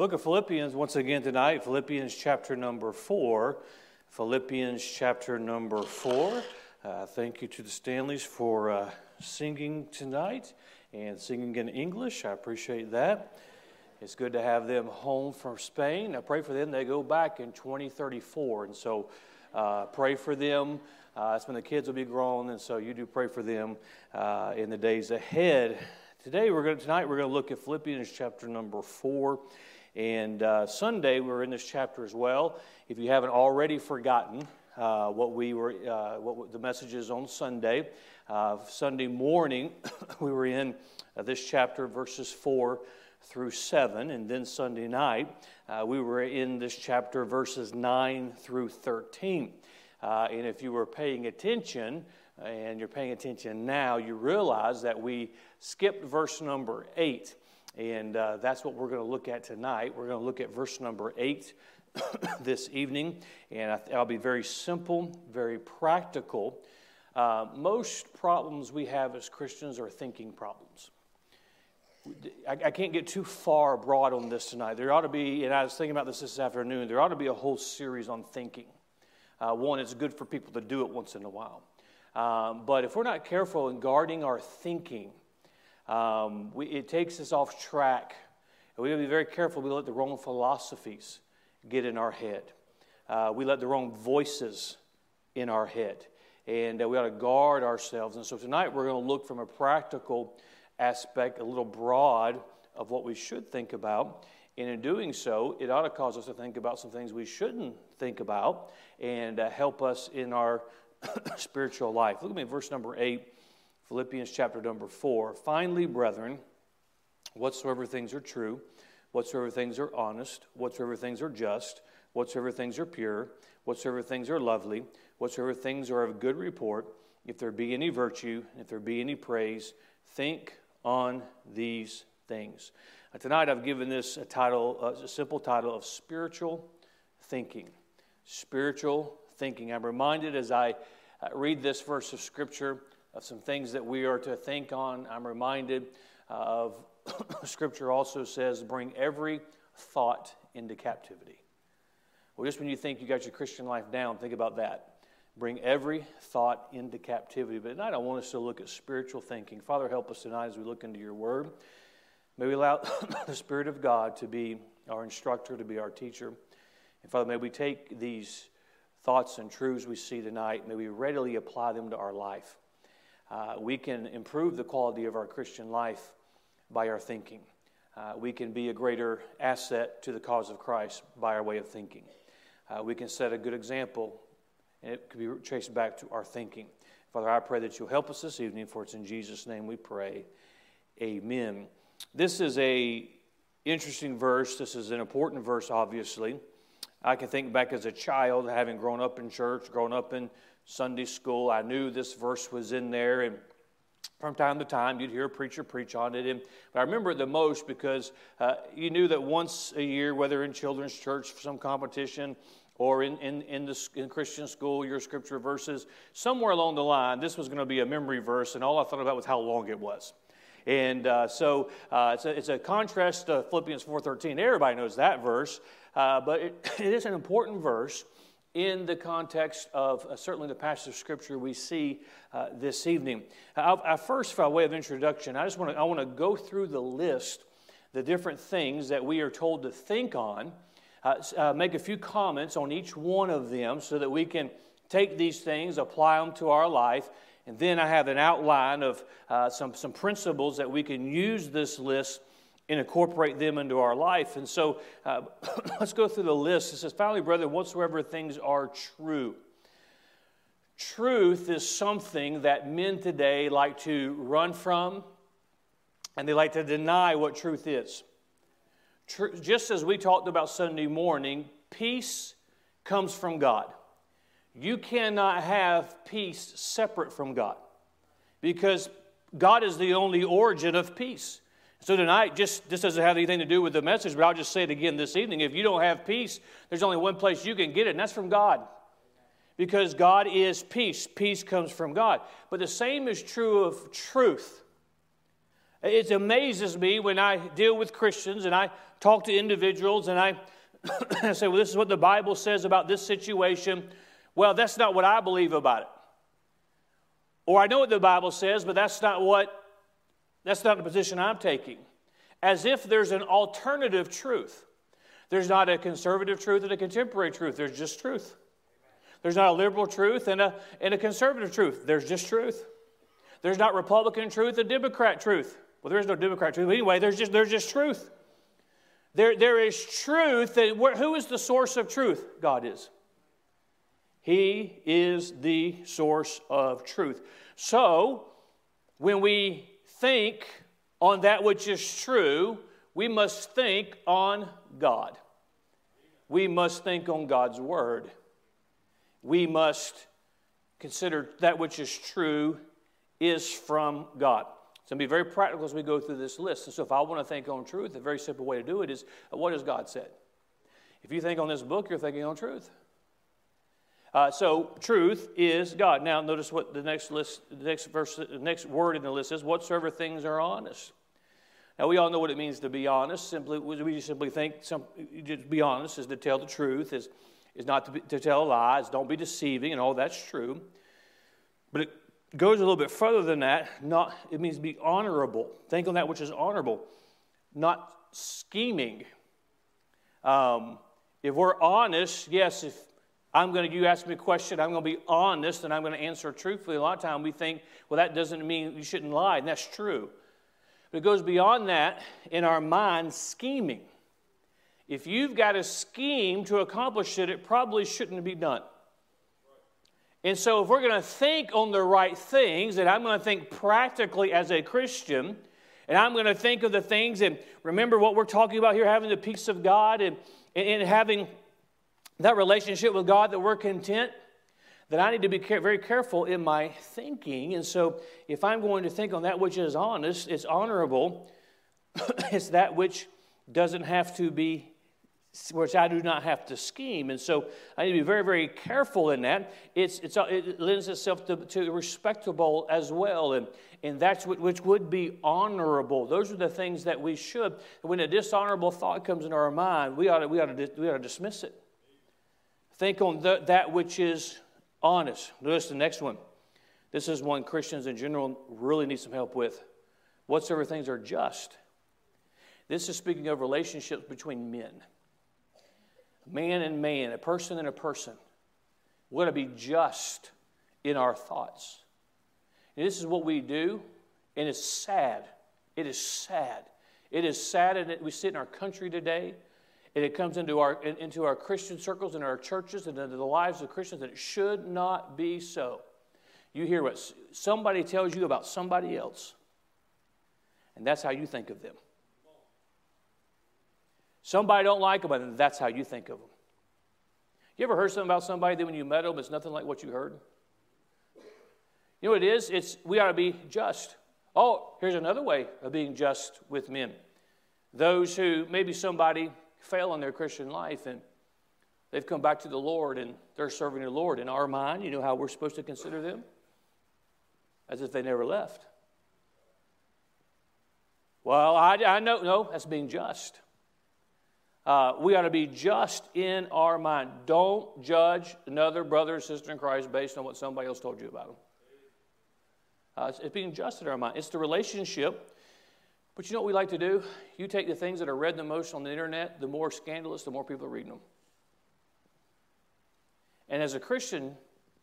Book of Philippians, once again tonight, Philippians chapter number four. Philippians chapter number four. Uh, thank you to the Stanleys for uh, singing tonight and singing in English. I appreciate that. It's good to have them home from Spain. I pray for them. They go back in 2034. And so uh, pray for them. Uh, that's when the kids will be grown. And so you do pray for them uh, in the days ahead. Today, we're going to, tonight, we're going to look at Philippians chapter number four. And uh, Sunday, we're in this chapter as well. If you haven't already forgotten uh, what we were, uh, what the message is on Sunday, uh, Sunday morning, we were in uh, this chapter, verses 4 through 7. And then Sunday night, uh, we were in this chapter, verses 9 through 13. and if you were paying attention, and you're paying attention now, you realize that we skipped verse number 8. And uh, that's what we're going to look at tonight. We're going to look at verse number 8 this evening. And I'll be very simple, very practical. Uh, most problems we have as Christians are thinking problems. I, I, can't get too far abroad on this tonight. There ought to be, and I was thinking about this this afternoon, there ought to be a whole series on thinking. Uh, one, it's good for people to do it once in a while. Um, but if we're not careful in guarding our thinking, um, we, it takes us off track. And we have to be very careful. We let the wrong philosophies get in our head. Uh, we let the wrong voices in our head. And uh, we ought to guard ourselves. And so tonight we're going to look from a practical aspect, a little broad, of what we should think about. And in doing so, it ought to cause us to think about some things we shouldn't think about and uh, help us in our spiritual life. Look at me, verse number 8 Philippians chapter number 4. Finally, brethren, whatsoever things are true, whatsoever things are honest, whatsoever things are just, whatsoever things are pure, whatsoever things are lovely, whatsoever things are of good report, if there be any virtue, if there be any praise, think on these things. Uh, tonight I've given this a title, uh, a simple title of spiritual thinking. Spiritual thinking. I'm reminded as I uh, read this verse of Scripture of some things that we are to think on. I'm reminded uh, of Scripture also says, bring every thought into captivity. Well, just when you think you got your Christian life down, think about that. Bring every thought into captivity. But tonight I want us to look at spiritual thinking. Father, help us tonight as we look into your word. May we allow the Spirit of God to be our instructor, to be our teacher. And Father, may we take these thoughts and truths we see tonight, may we readily apply them to our life uh, we can improve the quality of our Christian life by our thinking. Uh, we can be a greater asset to the cause of Christ by our way of thinking. Uh, we can set a good example, and it can be traced back to our thinking. Father, I pray that you'll help us this evening, for it's in Jesus' name we pray. Amen. This is a interesting verse. This is an important verse, obviously. I can think back as a child, having grown up in church, grown up in Sunday school. I knew this verse was in there, and from time to time you'd hear a preacher preach on it. And, I remember it the most because uh, you knew that once a year, whether in children's church for some competition or in, in, in, the, in Christian school, your scripture verses, somewhere along the line, this was going to be a memory verse, and all I thought about was how long it was. And uh, so uh, it's, a, it's, a, contrast to Philippians 4.13. Everybody knows that verse, uh, but it, it is an important verse in the context of uh, certainly the passage of scripture we see uh, this evening. I, first, by way of introduction, I just want to I want to go through the list, the different things that we are told to think on, uh, uh, make a few comments on each one of them, so that we can take these things, apply them to our life, and then I have an outline of uh, some some principles that we can use this list and incorporate them into our life. And so uh, let's go through the list. It says, finally, brother, whatsoever things are true. Truth is something that men today like to run from, and they like to deny what truth is. just as we talked about Sunday morning, peace comes from God. You cannot have peace separate from God because God is the only origin of peace. So tonight, just this doesn't have anything to do with the message, but I'll just say it again this evening. If you don't have peace, there's only one place you can get it, and that's from God. Because God is peace. Peace comes from God. But the same is true of truth. It amazes me when I deal with Christians and I talk to individuals and I say, well, this is what the Bible says about this situation. Well, that's not what I believe about it. Or I know what the Bible says, but that's not what, that's not the position I'm taking. As if there's an alternative truth. There's not a conservative truth and a contemporary truth, there's just truth. There's not a liberal truth and a, and a conservative truth, there's just truth. There's not Republican truth and Democrat truth. Well, there is no Democrat truth. But anyway, there's just, there's just truth. There, there is truth. That, who is the source of truth? God is. He is the source of truth. So, when we think on that which is true, we must think on God. We must think on God's Word. We must consider that which is true is from God. It's going to be very practical as we go through this list. And so, if I want to think on truth, a very simple way to do it is what has God said? If you think on this book, you're thinking on truth. Uh, so, truth is God. Now, notice what the next list, the next verse, the next word in the list is: whatsoever things are honest. Now, we all know what it means to be honest. Simply, we just simply think some, to be honest is to tell the truth, is, is not to, be, to tell lies, don't be deceiving, and all that's true. But it goes a little bit further than that. Not, it means be honorable. Think on that which is honorable, not scheming. Um, if we're honest, yes, if I'm going to, you ask me a question, I'm going to be honest and I'm going to answer truthfully. A lot of times we think, well, that doesn't mean you shouldn't lie, and that's true. But it goes beyond that in our mind, scheming. If you've got a scheme to accomplish it, it probably shouldn't be done. And so, if we're going to think on the right things, and I'm going to think practically as a Christian, and I'm going to think of the things, and remember what we're talking about here having the peace of God and, and having that relationship with God that we're content, that I need to be very careful in my thinking. And so, if I'm going to think on that which is honest, it's honorable, it's that which doesn't have to be which I do not have to scheme. And so I need to be very, very careful in that. It's, it's, it lends itself to, to respectable as well. And, and that's what, which would be honorable. Those are the things that we should. When a dishonorable thought comes into our mind, we ought to, we ought to, we ought to dismiss it. Think on that which is honest. Notice the next one. This is one Christians in general really need some help with. Whatsoever things are just. This is speaking of relationships between men man and man, a person and a person. We to be just in our thoughts. And this is what we do, and it's sad. It is sad. It is sad that we sit in our country today, and it comes into our, into our Christian circles and our churches and into the lives of Christians, and it should not be so. You hear what somebody tells you about somebody else, and that's how you think of them. Somebody don't like them, and that's how you think of them. You ever heard something about somebody that when you met them, it's nothing like what you heard? You know what it is? It's we ought to be just. Oh, here's another way of being just with men. Those who maybe somebody fell in their Christian life and they've come back to the Lord and they're serving the Lord. In our mind, you know how we're supposed to consider them? As if they never left. Well, I, I know, no, that's being just. Uh, we ought to be just in our mind. Don't judge another brother or sister in Christ based on what somebody else told you about them. Uh, it's, it's being just in our mind. It's the relationship. But you know what we like to do? You take the things that are read the most on the internet, the more scandalous, the more people are reading them. And as a Christian,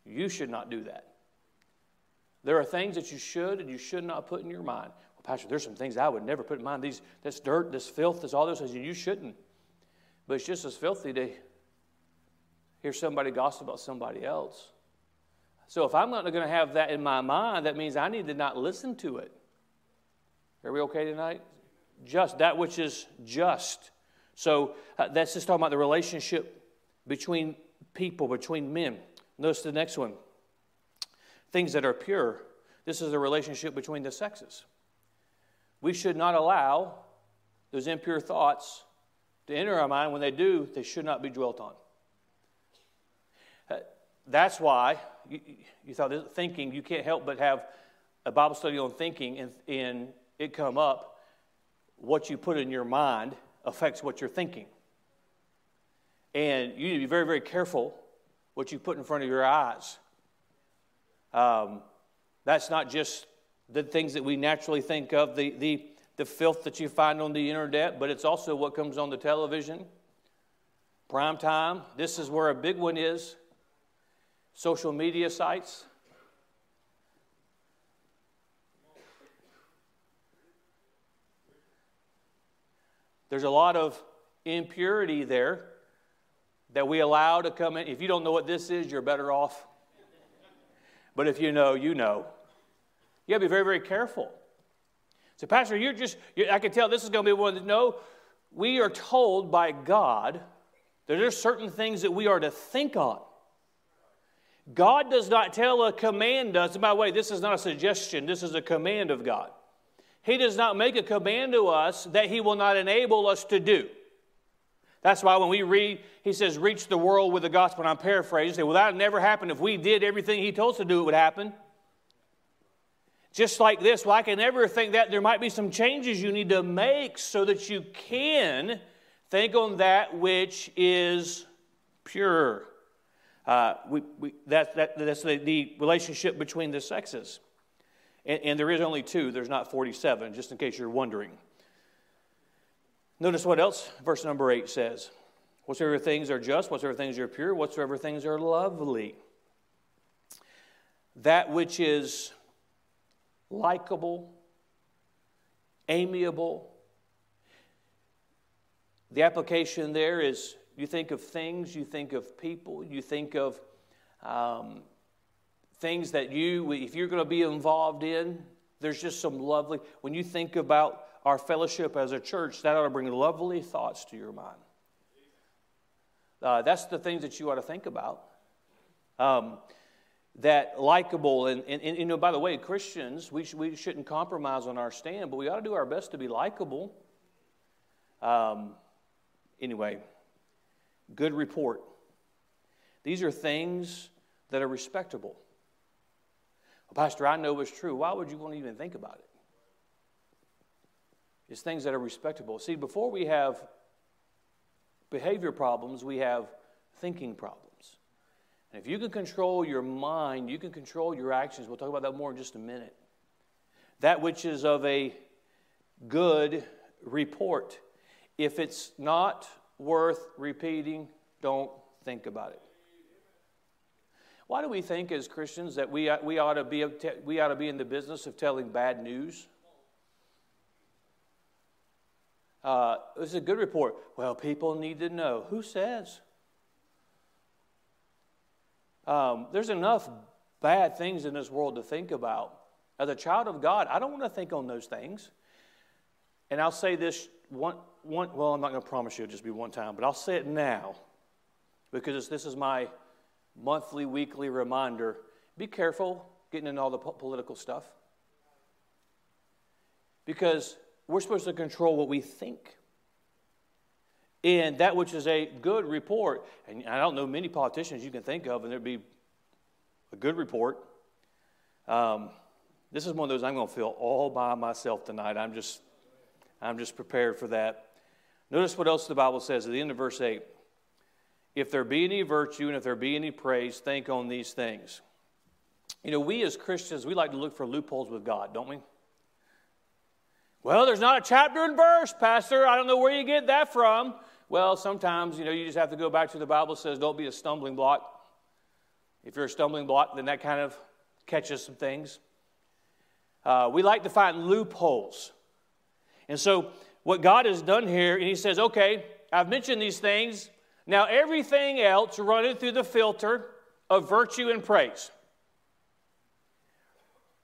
you should not do that. There are things that you should and you should not put in your mind. Well, Pastor, there's some things I would never put in mind. These, this dirt, this filth, this all those things, you shouldn't. But it's just as filthy to hear somebody gossip about somebody else. So if I'm not going to have that in my mind, that means I need to not listen to it. Are we okay tonight? Just that which is just. So uh, that's just talking about the relationship between people, between men. Notice the next one things that are pure. This is the relationship between the sexes. We should not allow those impure thoughts to enter our mind. When they do, they should not be dwelt on. Uh, that's why you, you thought thinking, you can't help but have a Bible study on thinking in, in it come up, what you put in your mind affects what you're thinking. And you need to be very, very careful what you put in front of your eyes. Um, that's not just the things that we naturally think of, the, the, the filth that you find on the internet, but it's also what comes on the television. Prime time, this is where a big one is. Social media sites. There's a lot of impurity there that we allow to come in. If you don't know what this is, you're better off. But if you know, you know. You got to be very, very careful. So, Pastor, you're just, you're, I can tell this is going to be one that, no, we are told by God that there's certain things that we are to think on. God does not tell a command us, and by the way, this is not a suggestion, this is a command of God. He does not make a command to us that He will not enable us to do. That's why when we read, He says, reach the world with the gospel, and I'm paraphrasing, say, well, that would never happen. If we did everything He told us to do, it would happen. Just like this, well, I can never think that there might be some changes you need to make so that you can think on that which is pure. Uh, we, we, that, that, that's the, the relationship between the sexes. And, and there is only two, there's not 47, just in case you're wondering. Notice what else verse number 8 says Whatsoever things are just, whatsoever things are pure, whatsoever things are lovely. That which is likable, amiable. The application there is you think of things, you think of people, you think of um, things that you, if you're going to be involved in, there's just some lovely, when you think about our fellowship as a church, that ought to bring lovely thoughts to your mind. Uh, that's the things that you ought to think about. Um, that likable, and, and, and, you know, by the way, Christians, we, sh- we shouldn't compromise on our stand, but we ought to do our best to be likable. Um, anyway, good report. These are things that are respectable. Well, Pastor, I know it's true. Why would you want to even think about it? It's things that are respectable. See, before we have behavior problems, we have thinking problems. And if you can control your mind, you can control your actions. We'll talk about that more in just a minute. That which is of a good report. If it's not worth repeating, don't think about it. Why do we think as Christians that we, we, ought to be, we ought to be in the business of telling bad news? Uh, this is a good report. Well, people need to know. Who says? Um, there's enough bad things in this world to think about. As a child of God, I don't want to think on those things. And I'll say this one, one well, I'm not going to promise you it'll just be one time, but I'll say it now because this is my monthly, weekly reminder be careful getting into all the po- political stuff. Because we're supposed to control what we think. And that which is a good report, and I don't know many politicians you can think of, and there'd be a good report. Um, this is one of those I'm going to feel all by myself tonight. I'm just, I'm just prepared for that. Notice what else the Bible says at the end of verse 8. If there be any virtue and if there be any praise, think on these things. You know, we as Christians, we like to look for loopholes with God, don't we? Well, there's not a chapter and verse, Pastor. I don't know where you get that from. Well, sometimes, you know, you just have to go back to the Bible says don't be a stumbling block. If you're a stumbling block, then that kind of catches some things. Uh, we like to find loopholes. And so, what God has done here, and He says, okay, I've mentioned these things. Now, everything else running through the filter of virtue and praise.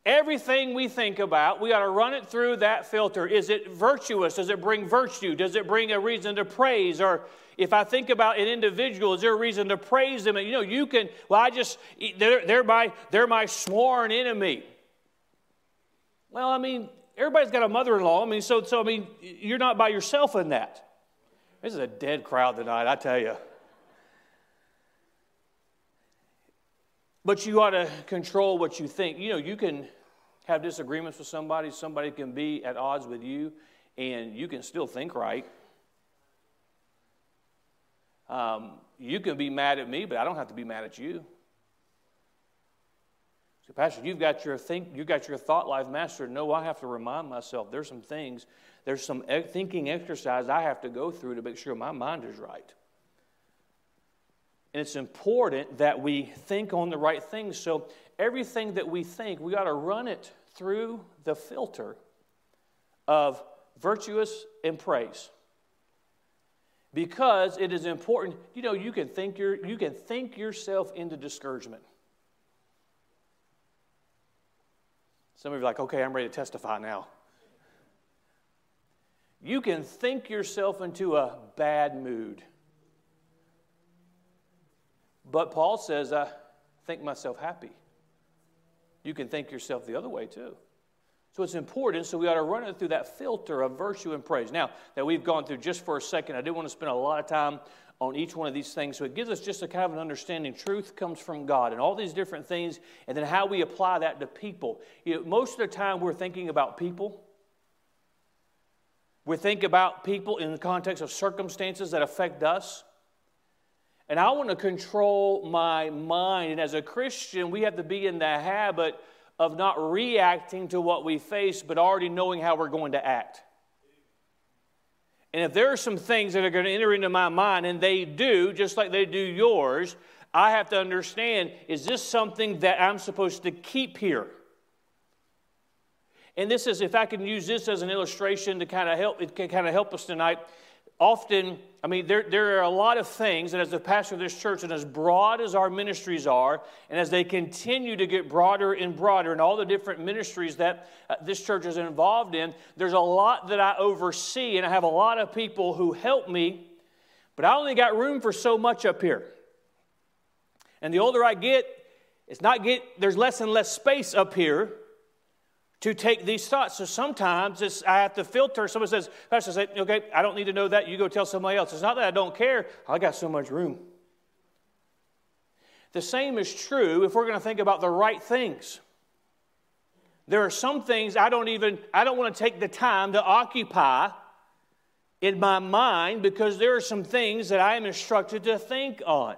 Everything we think about, we got to run it through that filter. Is it virtuous? Does it bring virtue? Does it bring a reason to praise? Or if I think about an individual, is there a reason to praise them? And you know, you can, well, I just, they're, they're, my, they're my sworn enemy. Well, I mean, everybody's got a mother in law. I mean, so, so, I mean, you're not by yourself in that. This is a dead crowd tonight, I tell you. But you ought to control what you think. You know, you can have disagreements with somebody. Somebody can be at odds with you, and you can still think right. Um, you can be mad at me, but I don't have to be mad at you. So, Pastor, you've got your think, you've got your thought life mastered. No, I have to remind myself there's some things, there's some thinking exercise I have to go through to make sure my mind is right. And it's important that we think on the right things. So everything that we think, we got to run it through the filter of virtuous and praise. Because it is important, you know, you can think your, you can think yourself into discouragement. Some of you are like, okay, I'm ready to testify now. You can think yourself into a bad mood. But Paul says, I think myself happy. You can think yourself the other way too. So it's important, so we ought to run it through that filter of virtue and praise. Now, that we've gone through just for a second, I didn't want to spend a lot of time on each one of these things. So it gives us just a kind of an understanding. Truth comes from God and all these different things, and then how we apply that to people. You know, most of the time, we're thinking about people. We think about people in the context of circumstances that affect us. And I want to control my mind. And as a Christian, we have to be in the habit of not reacting to what we face, but already knowing how we're going to act. And if there are some things that are going to enter into my mind, and they do, just like they do yours, I have to understand is this something that I'm supposed to keep here? And this is, if I can use this as an illustration to kind of help, it can kind of help us tonight often, I mean, there, there are a lot of things, and as the pastor of this church, and as broad as our ministries are, and as they continue to get broader and broader, and all the different ministries that uh, this church is involved in, there's a lot that I oversee, and I have a lot of people who help me, but I only got room for so much up here. And the older I get, it's not get, there's less and less space up here to take these thoughts. So sometimes I have to filter. Someone says, Pastor, say, okay, I don't need to know that. You go tell somebody else. It's not that I don't care. I got so much room. The same is true if we're going to think about the right things. There are some things I don't even, I don't want to take the time to occupy in my mind because there are some things that I am instructed to think on.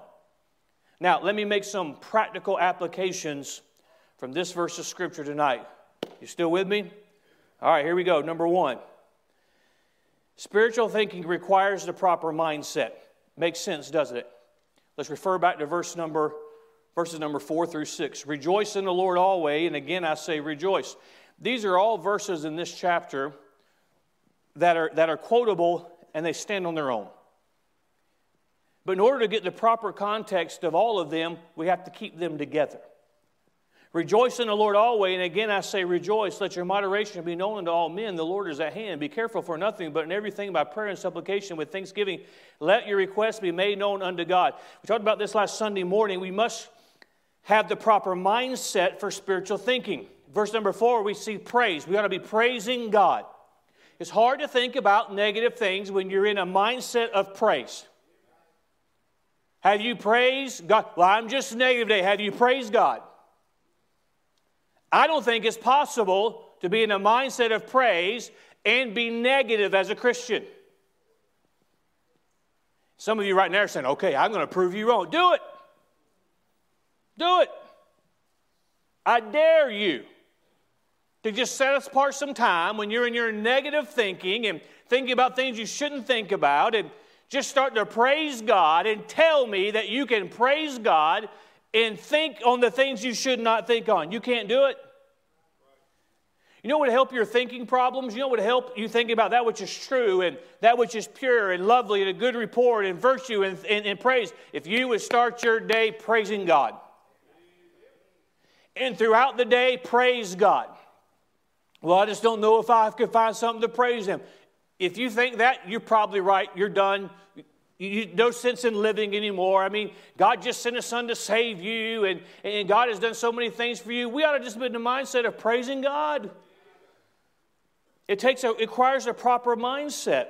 Now, let me make some practical applications from this verse of Scripture tonight. You still with me? All right, here we go. Number one spiritual thinking requires the proper mindset. Makes sense, doesn't it? Let's refer back to verse number verses number 4 through 6. Rejoice in the Lord always, and again I say rejoice. These are all verses in this chapter that are, that are quotable and they stand on their own. But in order to get the proper context of all of them, we have to keep them together. Rejoice in the Lord always. And again, I say rejoice. Let your moderation be known unto all men. The Lord is at hand. Be careful for nothing, but in everything by prayer and supplication with thanksgiving, let your requests be made known unto God. We talked about this last Sunday morning. We must have the proper mindset for spiritual thinking. Verse number four, we see praise. We ought to be praising God. It's hard to think about negative things when you're in a mindset of praise. Have you praised God? Well, I'm just negative today. Have you praised God? I don't think it's possible to be in a mindset of praise and be negative as a Christian. Some of you right now are saying, okay, I'm going to prove you wrong. Do it. Do it. I dare you to just set us apart some time when you're in your negative thinking and thinking about things you shouldn't think about and just start to praise God and tell me that you can praise God and think on the things you should not think on. You can't do it. You know what would help your thinking problems? You know what would help you think about that which is true and that which is pure and lovely and a good report and virtue and, and, and praise? If you would start your day praising God. And throughout the day, praise God. Well, I just don't know if I could find something to praise Him. If you think that, you're probably right. You're done. You, no sense in living anymore. I mean, God just sent His Son to save you, and, and God has done so many things for you. We ought to just be in the mindset of praising God. It takes a, it requires a proper mindset.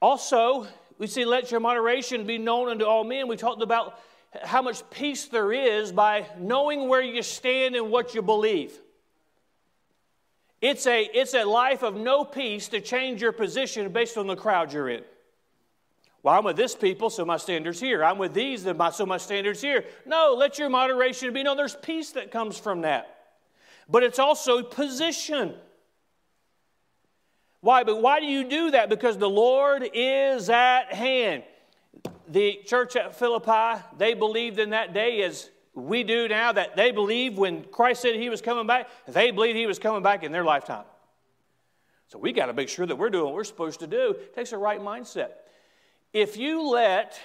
Also, we see let your moderation be known unto all men. We talked about how much peace there is by knowing where you stand and what you believe. It's a, it's a life of no peace to change your position based on the crowd you're in. Well, I'm with this people, so my standards here. I'm with these, so my standards here. No, let your moderation be known. There's peace that comes from that. But it's also position. Why? But why do you do that? Because the Lord is at hand. The church at Philippi, they believed in that day as we do now that they believe when Christ said he was coming back, they believed he was coming back in their lifetime. So we got to make sure that we're doing what we're supposed to do. It takes a right mindset. If you let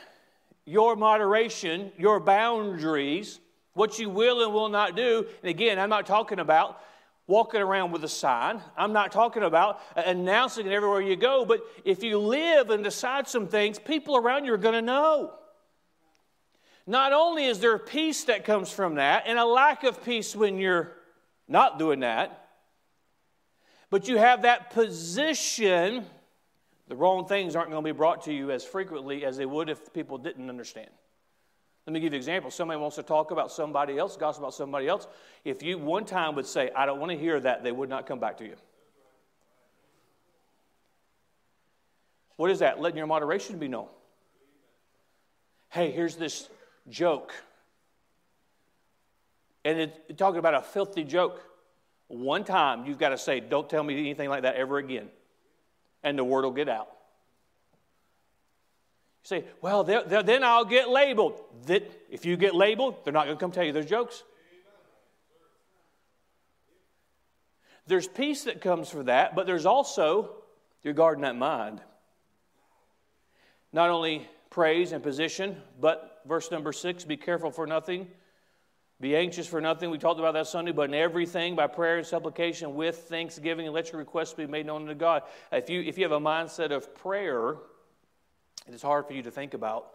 your moderation, your boundaries, what you will and will not do, and again, I'm not talking about walking around with a sign. I'm not talking about announcing it everywhere you go, but if you live and decide some things, people around you are going to know. Not only is there peace that comes from that, and a lack of peace when you're not doing that, but you have that position, the wrong things aren't going to be brought to you as frequently as they would if people didn't understand. Let me give you an example. Somebody wants to talk about somebody else, gossip about somebody else. If you one time would say, I don't want to hear that, they would not come back to you. What is that? Letting your moderation be known. Hey, here's this joke. And it's talking about a filthy joke. One time you've got to say, Don't tell me anything like that ever again. And the word will get out. Say, Well, they're, they're, then I'll get labeled. That if you get labeled, they're not going to come tell you those jokes. There's peace that comes for that, but there's also you're guarding that mind. Not only praise and position, but verse number six be careful for nothing, be anxious for nothing. We talked about that Sunday, but in everything by prayer and supplication with thanksgiving, and let your requests be made known to God. If you, if you have a mindset of prayer, it is hard for you to think about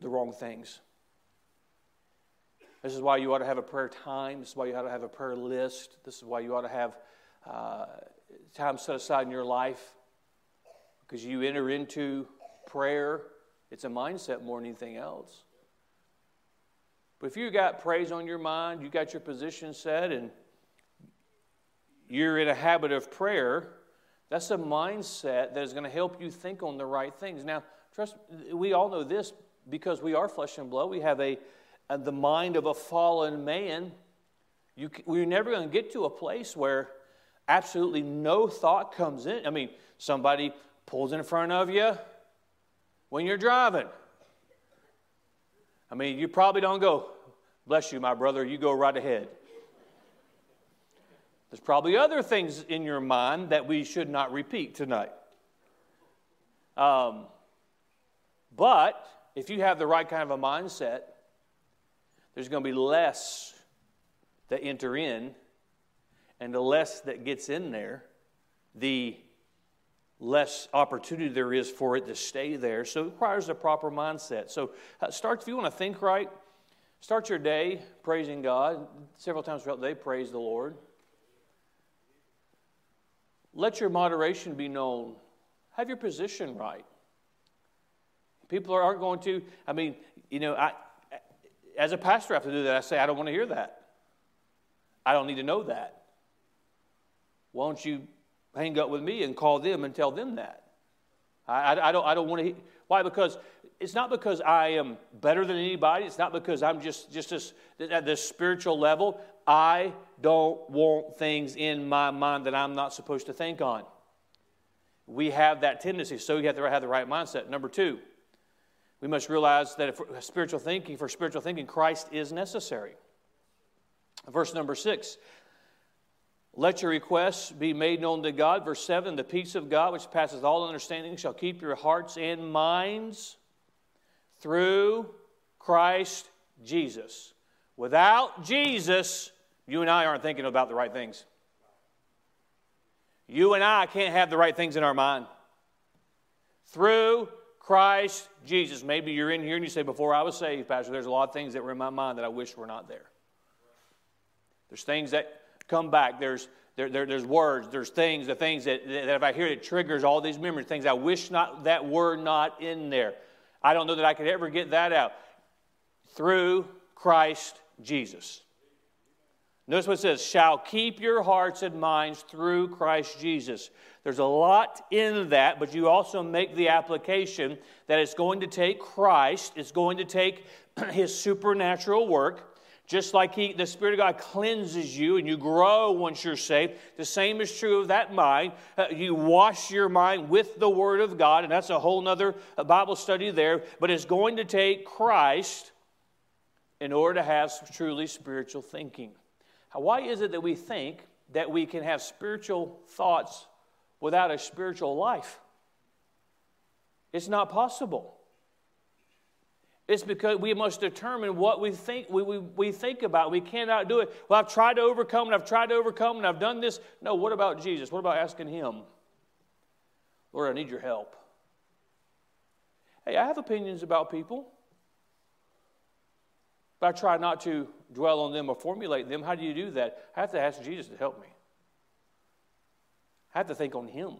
the wrong things. This is why you ought to have a prayer time. This is why you ought to have a prayer list. This is why you ought to have uh, time set aside in your life because you enter into prayer it's a mindset more than anything else. But if you got praise on your mind, you got your position set, and you're in a habit of prayer, that's a mindset that is going to help you think on the right things. Now, trust we all know this because we are flesh and blood. We have a, a the mind of a fallen man. You, we're never going to get to a place where absolutely no thought comes in. I mean, somebody pulls in front of you, when you're driving. I mean, you probably don't go, bless you, my brother, you go right ahead. There's probably other things in your mind that we should not repeat tonight. Um, but if you have the right kind of a mindset, there's going to be less that enter in, and the less that gets in there, the less opportunity there is for it to stay there. So it requires a proper mindset. So uh, start if you want to think right. Start your day praising God. Several times throughout the day, praise the Lord. Let your moderation be known. Have your position right. People aren't going to, I mean, you know, I, as a pastor, I have to do that. I say, I don't want to hear that. I don't need to know that. Why don't you hang up with me and call them and tell them that. I, I, I don't, I don't want to. Why? Because it's not because I am better than anybody. It's not because I'm just, just this, at this spiritual level. I don't want things in my mind that I'm not supposed to think on. We have that tendency, so you have to have the right mindset. Number two, we must realize that if spiritual thinking, for spiritual thinking, Christ is necessary. Verse number six let your requests be made known to God. Verse 7 The peace of God, which passes all understanding, shall keep your hearts and minds through Christ Jesus. Without Jesus, you and I aren't thinking about the right things. You and I can't have the right things in our mind. Through Christ Jesus. Maybe you're in here and you say, Before I was saved, Pastor, there's a lot of things that were in my mind that I wish were not there. There's things that come back. There's, there, there, there's words, there's things, the things that, that if I hear it, it triggers all these memories, things I wish not that were not in there. I don't know that I could ever get that out. Through Christ Jesus. Notice what it says shall keep your hearts and minds through Christ Jesus. There's a lot in that, but you also make the application that it's going to take Christ, it's going to take his supernatural work. Just like he, the Spirit of God cleanses you and you grow once you're saved, the same is true of that mind. Uh, you wash your mind with the Word of God, and that's a whole other uh, Bible study there. But it's going to take Christ in order to have truly spiritual thinking. Why is it that we think that we can have spiritual thoughts without a spiritual life? It's not possible. It's because we must determine what we think we, we, we think about. We cannot do it. Well, I've tried to overcome and I've tried to overcome and I've done this. No, what about Jesus? What about asking Him? Lord, I need your help. Hey, I have opinions about people. But I try not to dwell on them or formulate them. How do you do that? I have to ask Jesus to help me. I have to think on Him.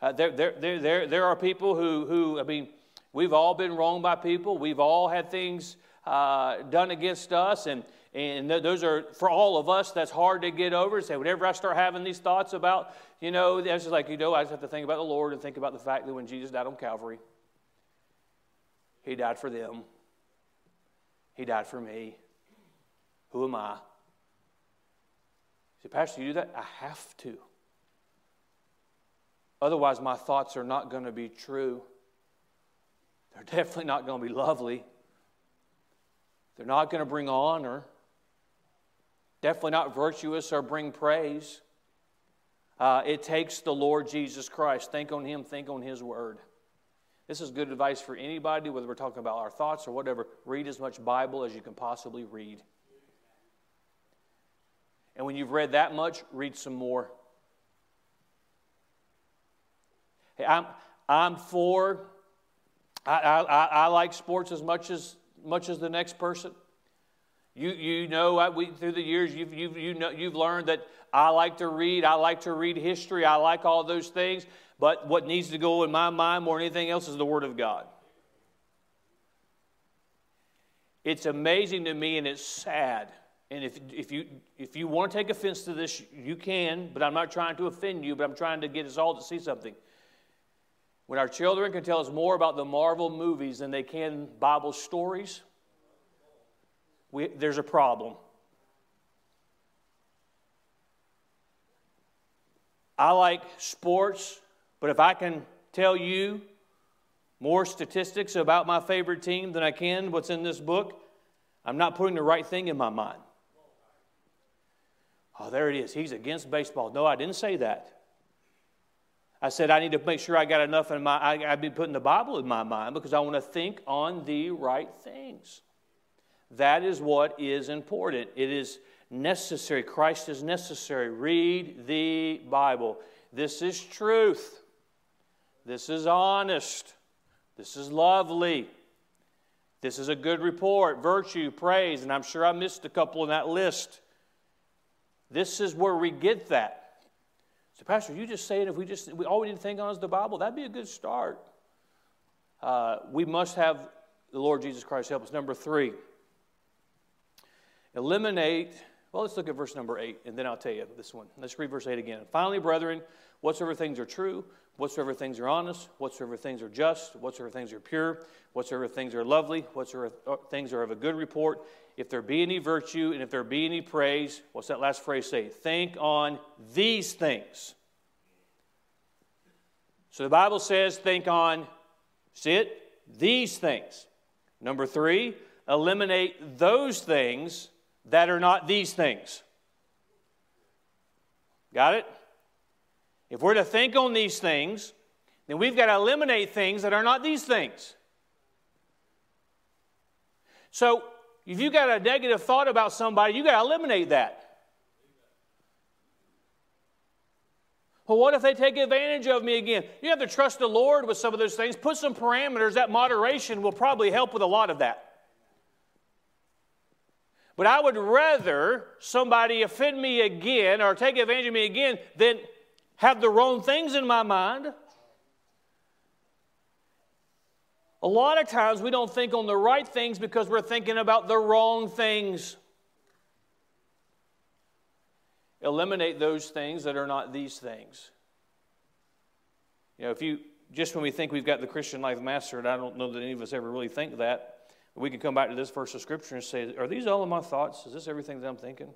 Uh, there, there, there, there, there are people who, who, I mean, we've all been wronged by people. We've all had things uh, done against us. And, and those are, for all of us, that's hard to get over. Say, whenever I start having these thoughts about, you know, it's just like, you know, I just have to think about the Lord and think about the fact that when Jesus died on Calvary, he died for them. He died for me. Who am I? Say, Pastor, you do that? I have to. Otherwise, my thoughts are not going to be true. They're definitely not going to be lovely. They're not going to bring honor. Definitely not virtuous or bring praise. Uh, it takes the Lord Jesus Christ. Think on Him, think on His Word. This is good advice for anybody, whether we're talking about our thoughts or whatever. Read as much Bible as you can possibly read. And when you've read that much, read some more. Hey, I'm, I'm for, I, I, I like sports as much as, much as the next person. You, you know, I, we, through the years, you've, you've, you know, you've learned that I like to read. I like to read history. I like all those things. But what needs to go in my mind more than anything else is the Word of God. It's amazing to me and it's sad. And if, if, you, if you want to take offense to this, you can, but I'm not trying to offend you, but I'm trying to get us all to see something. When our children can tell us more about the Marvel movies than they can Bible stories, we, there's a problem. I like sports but if I can tell you more statistics about my favorite team than I can what's in this book, I'm not putting the right thing in my mind. Oh, there it is. He's against baseball. No, I didn't say that. I said I need to make sure I got enough in my. I, I've been putting the Bible in my mind because I want to think on the right things. That is what is important. It is necessary. Christ is necessary. Read the Bible. This is truth. This is honest. This is lovely. This is a good report, virtue, praise, and I'm sure I missed a couple in that list. This is where we get that. So, Pastor, you just saying if we just we all we need to think on is the Bible, that'd be a good start. Uh, we must have the Lord Jesus Christ help us. Number three, eliminate. Well, let's look at verse number eight, and then I'll tell you this one. Let's read verse eight again. Finally, brethren, whatsoever things are true, whatsoever things are honest, whatsoever things are just, whatsoever things are pure, whatsoever things are lovely, whatsoever things are of a good report, if there be any virtue and if there be any praise, what's that last phrase say? Think on these things. So the Bible says, think on, see it? These things. Number three, eliminate those things that are not these things. Got it? If we're to think on these things, then we've got to eliminate things that are not these things. So, if you've got a negative thought about somebody, you've got to eliminate that. Well, what if they take advantage of me again? You have to trust the Lord with some of those things. Put some parameters. That moderation will probably help with a lot of that. But I would rather somebody offend me again or take advantage of me again than have the wrong things in my mind. A lot of times we don't think on the right things because we're thinking about the wrong things. Eliminate those things that are not these things. You know, if you just when we think we've got the Christian life mastered, I don't know that any of us ever really think that. We can come back to this verse of Scripture and say, Are these all of my thoughts? Is this everything that I'm thinking?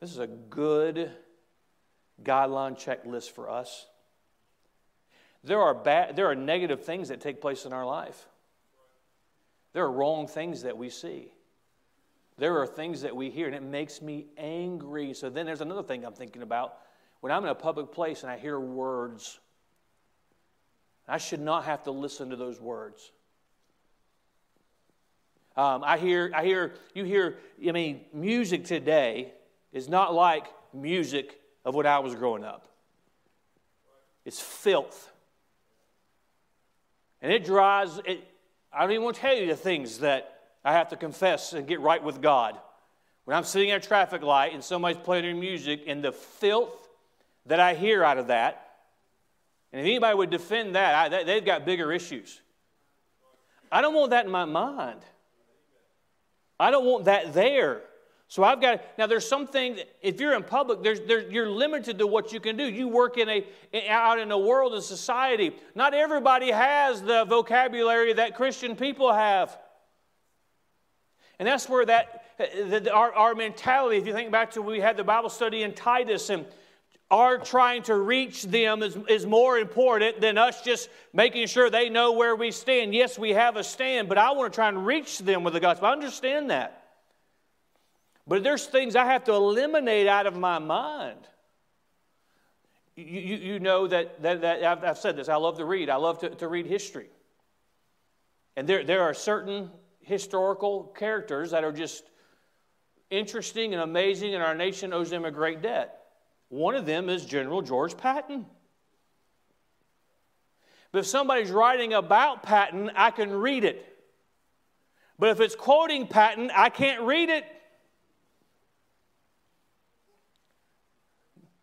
This is a good guideline checklist for us. There are, bad, there are negative things that take place in our life. There are wrong things that we see. There are things that we hear, and it makes me angry. So then there's another thing I'm thinking about. When I'm in a public place and I hear words, I should not have to listen to those words. Um, I hear, I hear, you hear, I mean, music today is not like music of when I was growing up. It's filth. And it drives, it, I don't even want to tell you the things that I have to confess and get right with God. When I'm sitting at a traffic light and somebody's playing their music and the filth that I hear out of that, and if anybody would defend that, I, they've got bigger issues. I don't want that in my mind. I don't want that there. So I've got now. There's something. If you're in public, there's, there's, you're limited to what you can do. You work in a out in a world of society. Not everybody has the vocabulary that Christian people have, and that's where that the, our, our mentality. If you think back to we had the Bible study in Titus, and our trying to reach them is, is more important than us just making sure they know where we stand. Yes, we have a stand, but I want to try and reach them with the gospel. I understand that. But there's things I have to eliminate out of my mind. You, you, you know that, that, that I've, I've, said this. I love to read. I love to, to read history. And there, there are certain historical characters that are just interesting and amazing, and our nation owes them a great debt. One of them is General George Patton. But if somebody's writing about Patton, I can read it. But if it's quoting Patton, I can't read it.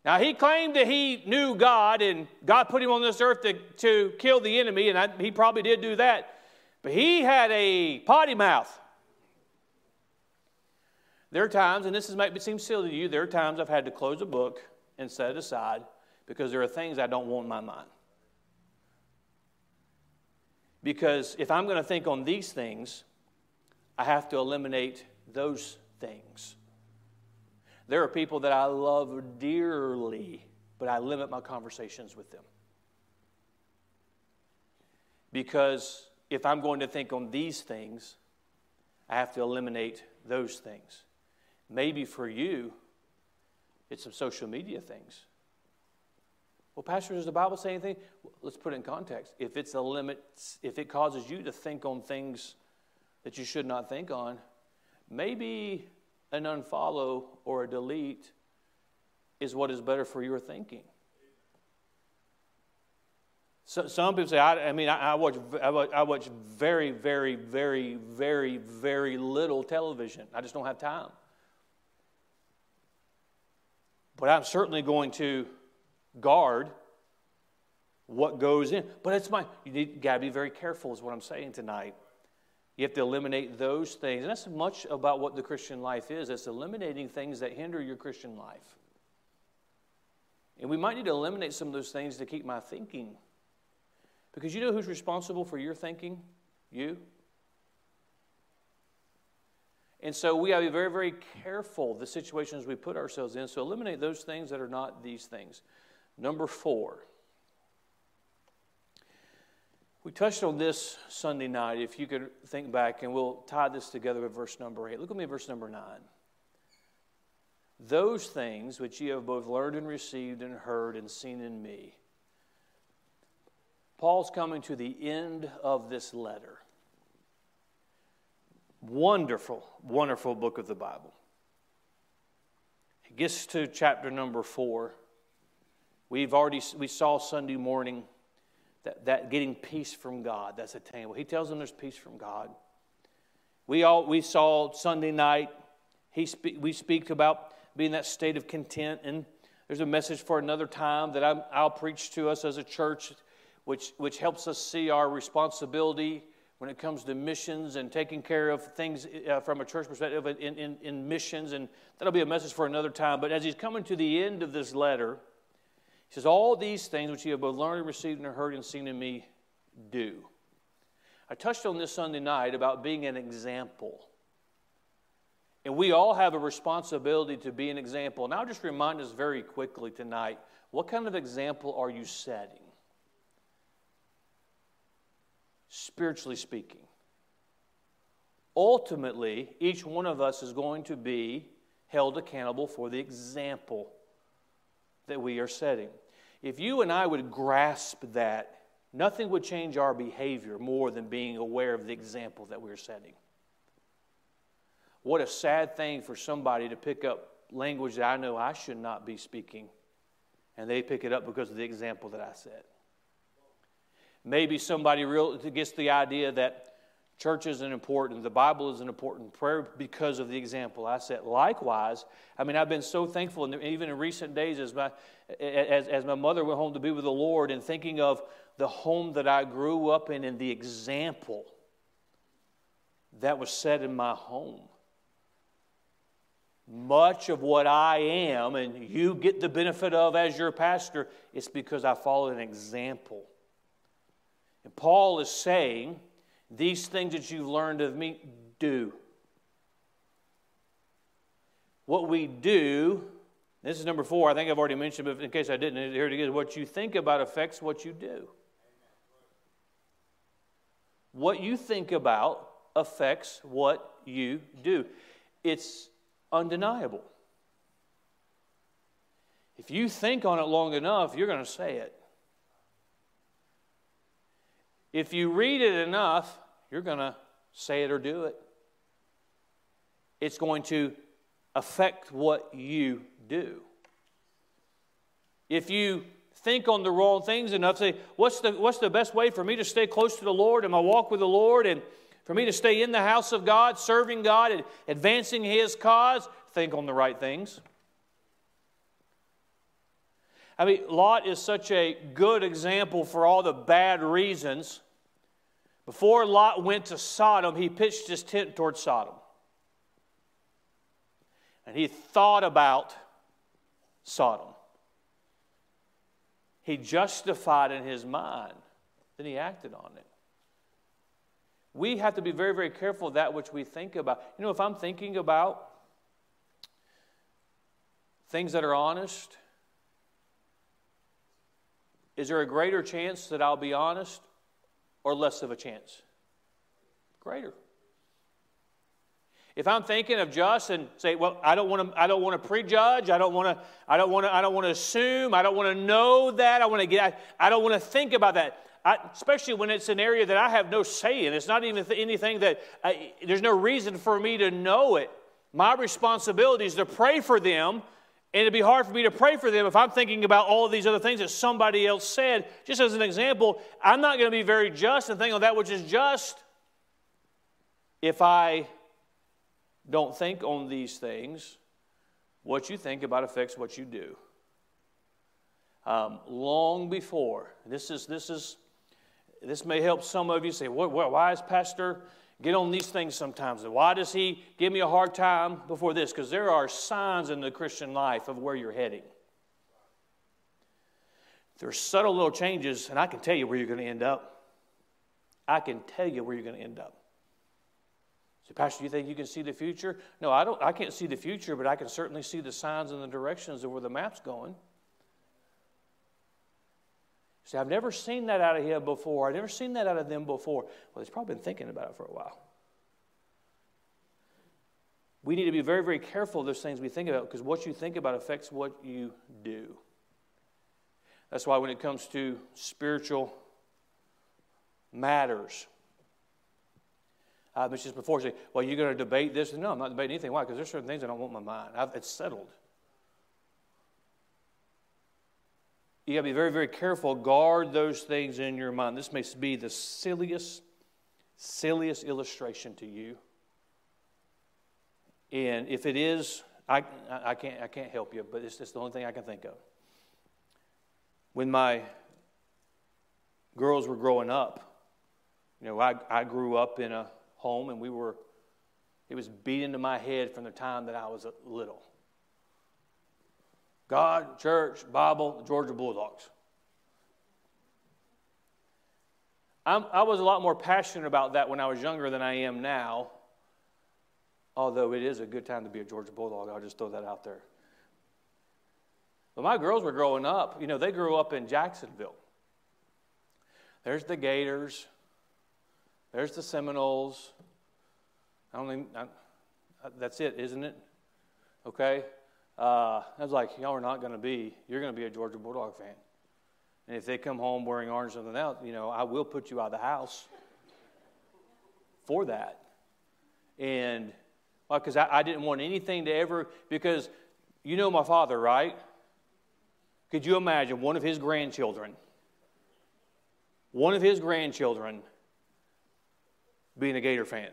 Now, he claimed that he knew God and God put him on this earth to, to kill the enemy, and I, he probably did do that. But he had a potty mouth. There are times, and this is, might seem silly to you, there are times I've had to close a book and set it aside because there are things I don't want in my mind. Because if I'm going to think on these things, I have to eliminate those things. There are people that I love dearly, but I limit my conversations with them. Because if I'm going to think on these things, I have to eliminate those things. Maybe for you, it's some social media things. Well, Pastor, does the Bible say anything? Let's put it in context. If it's a limit, if it causes you to think on things that you should not think on, maybe an unfollow or a delete is what is better for your thinking. So, some people say, I, I mean, I, I, watch, I, watch, I watch very, very, very, very, very little television. I just don't have time. But I'm certainly going to guard what goes in. But it's my, you need, got to be very careful, is what I'm saying tonight. You have to eliminate those things. And that's much about what the Christian life is it's eliminating things that hinder your Christian life. And we might need to eliminate some of those things to keep my thinking. Because you know who's responsible for your thinking? You. And so we have to be very, very careful the situations we put ourselves in. So eliminate those things that are not these things. Number four. We touched on this Sunday night. If you could think back, and we'll tie this together with verse number 8. Look at me verse number 9. Those things which ye have both learned and received and heard and seen in me. Paul's coming to the end of this letter. Wonderful, wonderful book of the Bible. It gets to chapter number four. We've already we saw Sunday morning that, that getting peace from God, that's attainable. He tells them there's peace from God. We, all, we saw Sunday night, he spe- we speak about being that state of content, and there's a message for another time that i will preach to us as a church. which, which helps us see our responsibility when it comes to missions and taking care of things uh, from a church perspective in, in, in missions. And that'll be a message for another time. But as he's coming to the end of this letter, he says, All these things which you have both learned and received and heard and seen in me, do. I touched on this Sunday night about being an example. And we all have a responsibility to be an example. And I'll just remind us very quickly tonight what kind of example are you setting? Spiritually speaking. Ultimately, each one of us is going to be held accountable for the example that we are setting. If you and I would grasp that, nothing would change our behavior more than being aware of the example that we're setting. What a sad thing for somebody to pick up language that I know I should not be speaking, and they pick it up because of the example that I set. Maybe somebody real, gets the idea that church isn't important, the Bible isn't important, prayer because of the example I set. Likewise, I mean, I've been so thankful, and even in recent days, as my, as, as my mother went home to be with the Lord, and thinking of the home that I grew up in and the example that was set in my home much of what I am and you get the benefit of as your pastor, it's because I followed an example. And Paul is saying, These things that you've learned of me, do. What we do, this is number four, I think I've already mentioned, but in case I didn't, here it is what you think about affects what you do. What you think about affects what you do. It's undeniable. If you think on it long enough, you're going to say it. If you read it enough, you're going to say it or do it. It's going to affect what you do. If you think on the wrong things enough, say, what's the, what's the best way for me to stay close to the Lord and my walk with the Lord and for me to stay in the house of God, serving God, and advancing His cause, think on the right things. I mean, Lot is such a good example for all the bad reasons. Before Lot went to Sodom, he pitched his tent towards Sodom. And he thought about Sodom. He justified in his mind, then he acted on it. We have to be very, very careful of that which we think about. You know, if I'm thinking about things that are honest, is there a greater chance that I'll be honest or less of a chance? Greater. If I'm thinking of just and say, well, I don't want to, I don't want to prejudge, I don't want to, I don't want to, I don't want to assume, I don't want to know that, I want to get, I don't want to think about that. I, especially when it's an area that I have no say in. It's not even anything that I, there's no reason for me to know it. My responsibility is to pray for them, and it'd be hard for me to pray for them if I'm thinking about all of these other things that somebody else said. Just as an example, I'm not going to be very just and think on that which is just if I don't think on these things. What you think about affects what you do. Um, long before this is this is this may help some of you say, well, why is Pastor get on these things sometimes? Why does he give me a hard time before this? Because there are signs in the Christian life of where you're heading. There's subtle little changes, and I can tell you where you're going to end up. I can tell you where you're going to end up. So, Pastor, you think you can see the future? No, I don't. I can't see the future, but I can certainly see the signs and the directions of where the map's going. See, I've never seen that out of him before. I've never seen that out of them before. Well, he's probably been thinking about it for a while. We need to be very, very careful of those things we think about because what you think about affects what you do. That's why when it comes to spiritual matters, I mentioned before. Say, well, you're going to debate this? No, I'm not debating anything. Why? Because there's certain things I don't want in my mind. I've, it's settled. You got to be very, very careful. Guard those things in your mind. This may be the silliest, silliest illustration to you. And if it is, I, I, can't, I can't help you, but it's, the only thing I can think of. When my girls were growing up. You know, I, I grew up in a home and we were, it was beat into my head from the time that I was little. God, church, Bible, the Georgia Bulldogs. I'm, i was a lot more passionate about that when I was younger than I am now, although it is a good time to be a Georgia Bulldog. I'll just throw that out there. But my girls were growing up, you know, they grew up in Jacksonville. There's the Gators, there's the Seminoles. I don't even, I, that's it, isn't it? Okay? Uh, I was like, y'all are not going to be, you're going to be a Georgia Bulldog fan. And if they come home wearing orange or something else, you know, I will put you out of the house for that. And, because I, I didn't want anything to ever, because you know my father, right? Could you imagine one of his grandchildren, one of his grandchildren being a Gator fan?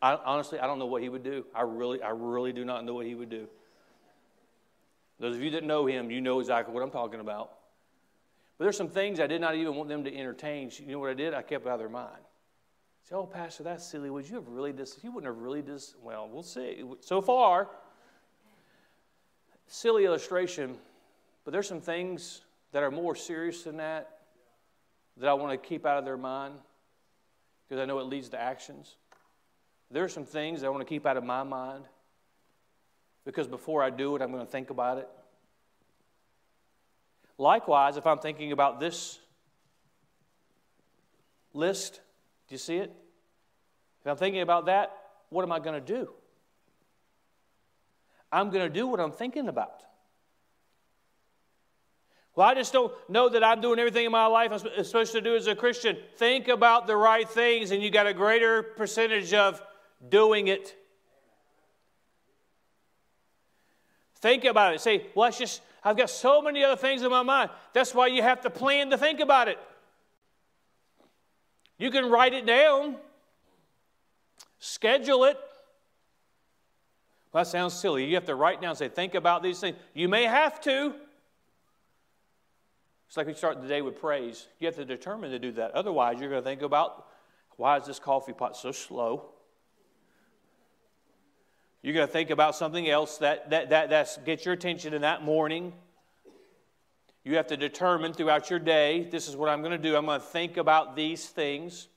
I, honestly, I don't know what he would do. I really, I really do not know what he would do. Those of you that know him, you know exactly what I'm talking about. But there's some things I did not even want them to entertain. You know what I did? I kept out of their mind. Say, oh, Pastor, that's silly. Would you have really dis? You wouldn't have really dis. Well, we'll see. So far, silly illustration, but there's some things that are more serious than that that I want to keep out of their mind because I know it leads to actions. There are some things that I want to keep out of my mind because before I do it, I'm going to think about it. Likewise, if I'm thinking about this list, do you see it? If I'm thinking about that, what am I going to do? I'm going to do what I'm thinking about. Well, I just don't know that I'm doing everything in my life I'm supposed to do as a Christian. Think about the right things, and you got a greater percentage of doing it. Think about it. Say, well, it's just, I've got so many other things in my mind. That's why you have to plan to think about it. You can write it down, schedule it. Well, that sounds silly. You have to write down, say, think about these things. You may have to. It's like we start the day with praise. You have to determine to do that. Otherwise, you're going to think about why is this coffee pot so slow? You're going to think about something else that, that, that that's, gets your attention in that morning. You have to determine throughout your day this is what I'm going to do. I'm going to think about these things.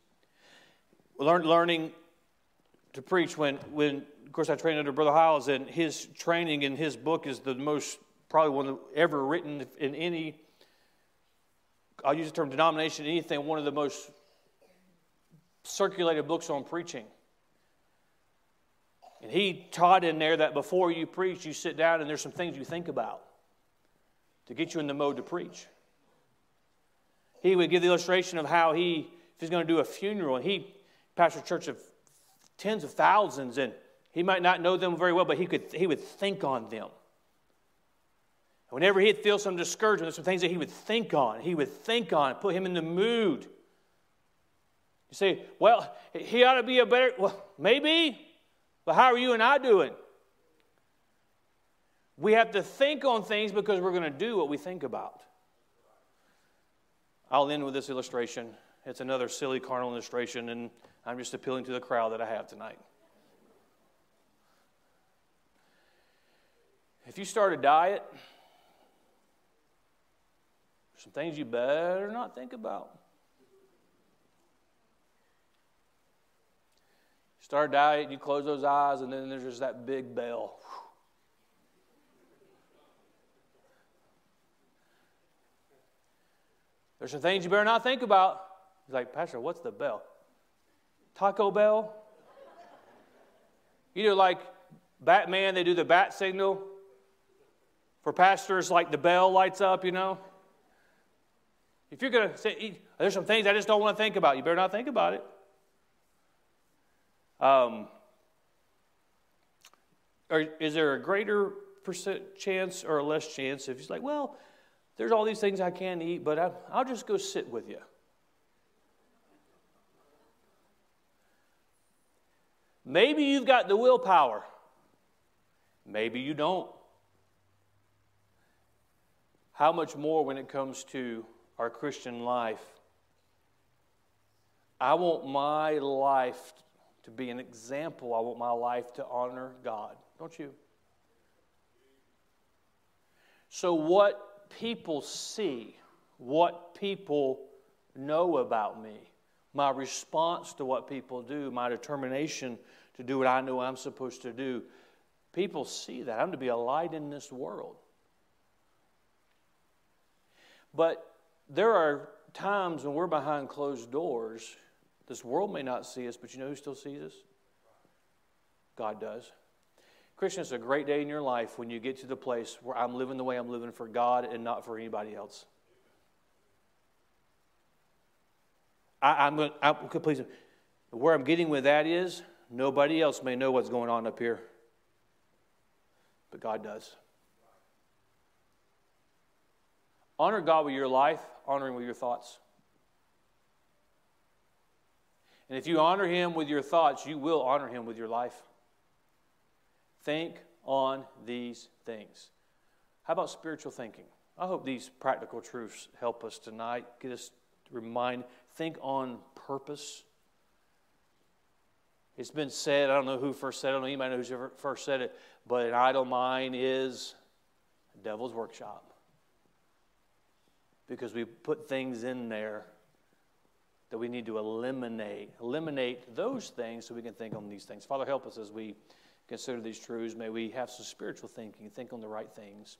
Learn, learning to preach when, when, of course, I trained under Brother Hyles, and his training in his book is the most, probably one ever written in any, I'll use the term denomination, anything, one of the most circulated books on preaching. And he taught in there that before you preach, you sit down and there's some things you think about to get you in the mode to preach. He would give the illustration of how he, if he's going to do a funeral, and he pastored a church of tens of thousands, and he might not know them very well, but he, could, he would think on them. Whenever he'd feel some discouragement, there's some things that he would think on. He would think on, put him in the mood. You say, well, he ought to be a better, well, maybe, but how are you and I doing? We have to think on things because we're going to do what we think about. I'll end with this illustration. It's another silly carnal illustration, and I'm just appealing to the crowd that I have tonight. If you start a diet, some things you better not think about. Start diet, you close those eyes, and then there's just that big bell. There's some things you better not think about. He's like, Pastor, what's the bell? Taco Bell? You know, like Batman, they do the bat signal. For pastors, like the bell lights up, you know. If you're going to say, there's some things I just don't want to think about, you better not think about it. Um, or is there a greater percent chance or a less chance if he's like, well, there's all these things I can't eat, but I, I'll just go sit with you. Maybe you've got the willpower. Maybe you don't. How much more when it comes to our Christian life I want my life to be an example. I want my life to honor God. Don't you? So, what people see, what people know about me, my response to what people do, my determination to do what I know I'm supposed to do, people see that. I'm to be a light in this world. But there are times when we're behind closed doors, this world may not see us, but you know who still sees us? God does. Christian, it's a great day in your life when you get to the place where I'm living the way I'm living for God and not for anybody else. I, am going to please. Where I'm getting with that is nobody else may know what's going on up here, but God does. Honor God with your life, honor Him with your thoughts. And if you honor Him with your thoughts, you will honor Him with your life. Think on these things. How about spiritual thinking? I hope these practical truths help us tonight. Get us to remind, think on purpose. It's been said, I don't know who first said it, I don't know anybody knows who first said it, but an idle mind is a devil's workshop. Because we put things in there that we need to eliminate. Eliminate those things so we can think on these things. Father, help us as we consider these truths. May we have some spiritual thinking, think on the right things.